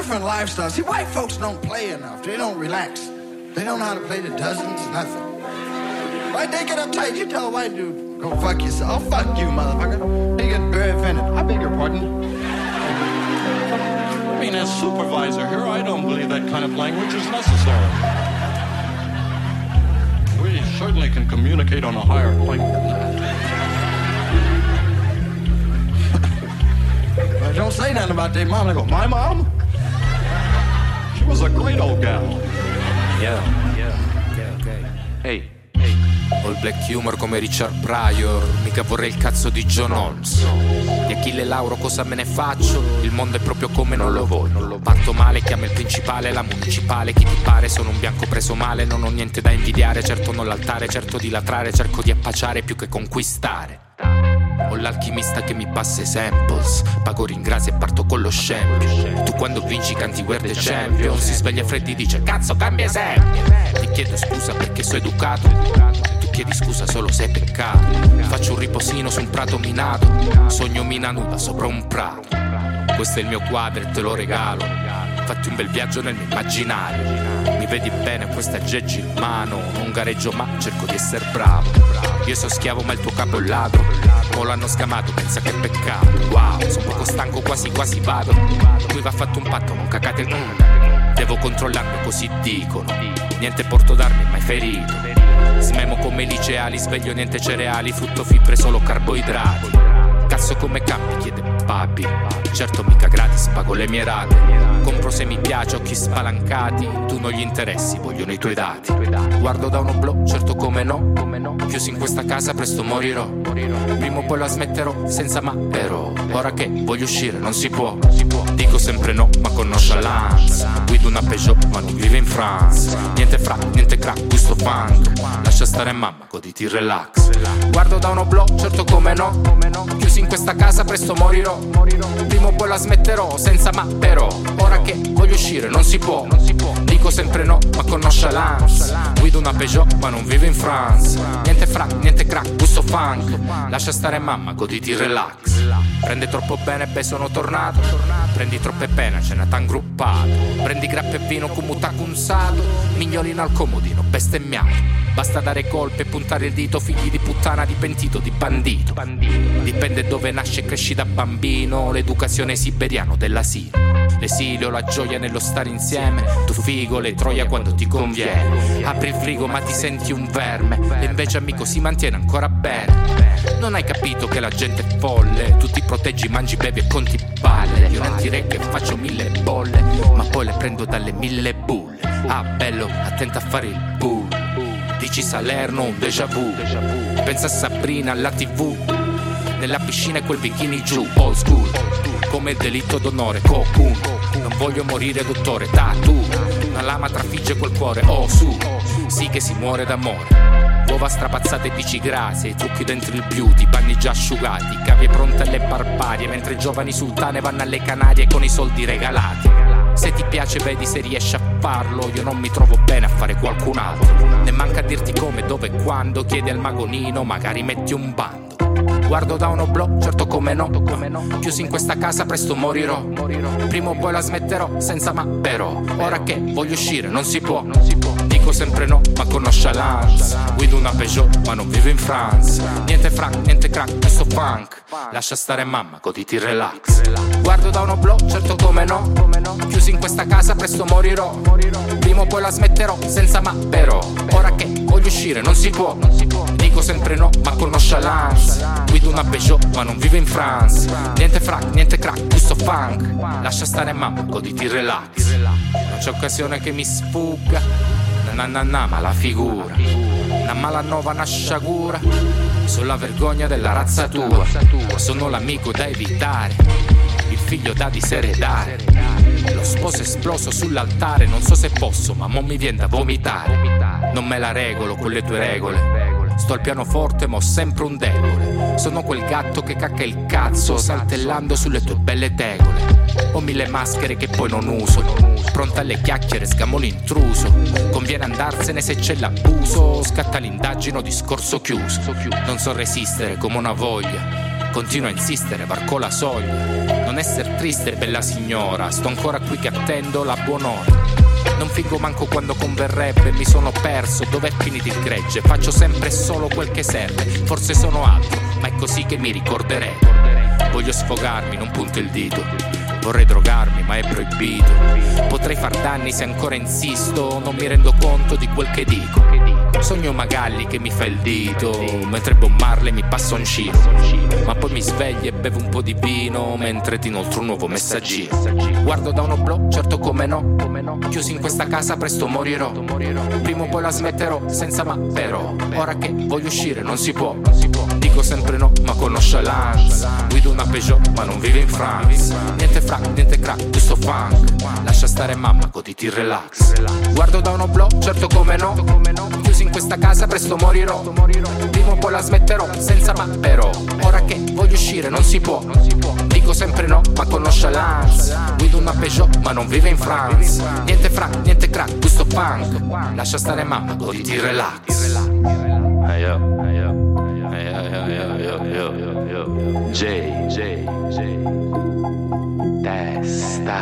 different lifestyle. See, white folks don't play enough. They don't relax. They don't know how to play the dozens, nothing. Right? They get uptight. You tell a white dude, go fuck yourself. Fuck you, motherfucker. They get very offended. I beg your pardon. I mean, as supervisor here, I don't believe that kind of language is necessary. We certainly can communicate on a higher plane than that. don't say nothing about their mom. They go, my mom? Was a great old gal. Yeah, yeah, yeah, okay. Hey. Ho il black humor come Richard Pryor, mica vorrei il cazzo di John Holmes. Di Achille Lauro cosa me ne faccio? Il mondo è proprio come non lo voglio. Parto male, chiama il principale, la municipale, chi ti pare, sono un bianco preso male, non ho niente da invidiare, certo non l'altare, certo di latrare, cerco di appacciare più che conquistare. L'alchimista che mi passa i samples. Pago ringrazio e parto con lo scempio. Tu quando vinci canti the Champion. Si sveglia freddi e dice cazzo cambia esempio. Ti chiedo scusa perché sono educato. Tu chiedi scusa solo se hai peccato. Faccio un riposino su un prato minato. Sogno mina nuda sopra un prato. Questo è il mio quadro e te lo regalo. Fatti un bel viaggio nel mio immaginario. Mi vedi bene questa geggi in mano. Non gareggio ma cerco di essere bravo. Io sono schiavo ma il tuo capo è ladro Mo l'hanno scamato, pensa che peccato. Wow, sono poco stanco, quasi quasi vado. Qui va fatto un patto, non cacate mm. Devo controllarmi, così dicono. Niente porto d'armi, mai ferito. Smemo come liceali, sveglio niente cereali. Frutto fibre, solo carboidrati. Cazzo come cambi, chiede papi. Certo mica gratis, pago le mie rate. Compro se mi piace, occhi spalancati. Tu non gli interessi, vogliono i tuoi dati. Guardo da uno blog, certo come no. Chiusi in questa casa, presto morirò. Prima o poi la smetterò, senza ma però Ora che voglio uscire, non si può. Dico sempre no, ma con nonchalance Guido una Peugeot, ma non vive in France Niente fra, niente crack, gusto funk. Lascia stare mamma, goditi il relax. Guardo da uno blog, certo come no. Chiusi in questa casa, presto morirò. Prima o poi la smetterò, senza ma però Ora che voglio uscire, non si può. Dico sempre no, ma con nonchalance. Guido una Peugeot, ma non vivo in France. Niente fra, niente crack, gusto funk. Lascia stare mamma, goditi relax. Prende troppo bene, beh sono tornato. Prendi troppe pene, ce n'è tan gruppato. Prendi grappe e vino con mutacunzato Mignolino al comodino, bestemmiato Basta dare colpe e puntare il dito Figli di puttana, di pentito, di bandito. Dipende dove nasce e cresci da bambino. L'educazione siberiano dell'asilo L'esilio, la gioia nello stare insieme. Tu figo, le troia quando ti conviene. Apri il frigo ma ti senti un verme. E invece amico si mantiene ancora bene. Non hai capito che la gente è folle. Tu ti proteggi, mangi, bevi e conti balle Io non direi che faccio mille bolle Ma poi le prendo dalle mille bulle. Ah bello, attenta a fare il bull. Dici Salerno, un déjà vu. Pensa a Sabrina alla tv Nella piscina e quel bikini giù. Old school Come il delitto d'onore Cocoon Non voglio morire dottore Tattoo Una lama trafigge quel cuore Oh su Sì che si muore d'amore Uova strapazzate e bici grase, trucchi dentro il beauty, panni già asciugati, cavie pronte alle barbarie, mentre i giovani sultane vanno alle Canarie con i soldi regalati. Se ti piace vedi se riesci a farlo, io non mi trovo bene a fare qualcun altro. Ne manca a dirti come, dove e quando, chiedi al magonino, magari metti un bando. Guardo da un oblò, certo come no. Chiusi in questa casa presto morirò. Prima o poi la smetterò, senza ma però. Ora che voglio uscire, non si può. Dico sempre no, ma con nonchalance. Guido una Peugeot, ma non vivo in France. Niente frank, niente crack, questo funk. Lascia stare mamma, goditi il relax. Guardo da un oblò, casa, presto morirò. Prima o poi la smetterò, senza ma però. Ora che voglio uscire, non si può. Dico sempre no, ma con nonchalance. Guido una Peugeot, ma non vivo in France. Niente frank, niente crack, gusto funk. Lascia stare mamma, goditi relax. Non c'è occasione che mi sfugga. Na na na, ma la figura. Una malanova, una sciagura. Sono la vergogna della razza tua. Sono l'amico da evitare. Il figlio da diseredare. Lo sposo esploso sull'altare. Non so se posso, ma mo mi viene da vomitare. Non me la regolo con le tue regole. Sto al pianoforte ma ho sempre un debole. Sono quel gatto che cacca il cazzo Saltellando sulle tue belle tegole. Ho mille maschere che poi non uso. Pronta alle chiacchiere, scamo l'intruso Conviene andarsene se c'è l'abuso. Scatta l'indagine discorso chiuso. Non so resistere come una voglia. Continuo a insistere, varco la soglia Non essere triste, bella signora, sto ancora qui che attendo la buon'ora. Non fingo manco quando converrebbe, mi sono perso, dov'è finito il gregge? Faccio sempre solo quel che serve, forse sono altro, ma è così che mi ricorderei. Voglio sfogarmi, non punto il dito. Vorrei drogarmi, ma è proibito. Potrei far danni se ancora insisto, non mi rendo conto di quel che dico. Sogno Magalli che mi fa il dito, mentre Bob Marley mi passa un giro. Ma poi mi sveglio e bevo un po' di vino, mentre ti inoltro un nuovo messaggino. Guardo da un oblò, certo come no. Chiusi in questa casa presto morirò. Prima o poi la smetterò, senza ma però. Ora che voglio uscire non si può. Dico sempre no, ma conosce l'Ans. Guido una Peugeot, ma non vive in France. Niente fra, niente crack, giusto funk. Lascia stare mamma, goditi il relax. Guardo da un oblò, certo come no. Chiusi in questa casa, presto morirò. Prima o poi la smetterò, senza ma però. Ora che voglio uscire non si può. Dico sempre no, ma conosce l'Ans. Guido una Peugeot, ma non vive in France. Niente fra, niente crack, giusto punk. Lascia stare mamma, goditi il relax. Hey yo, hey yo, hey yo, yo, yo, yo, yo, yo. J, J, J. Testa.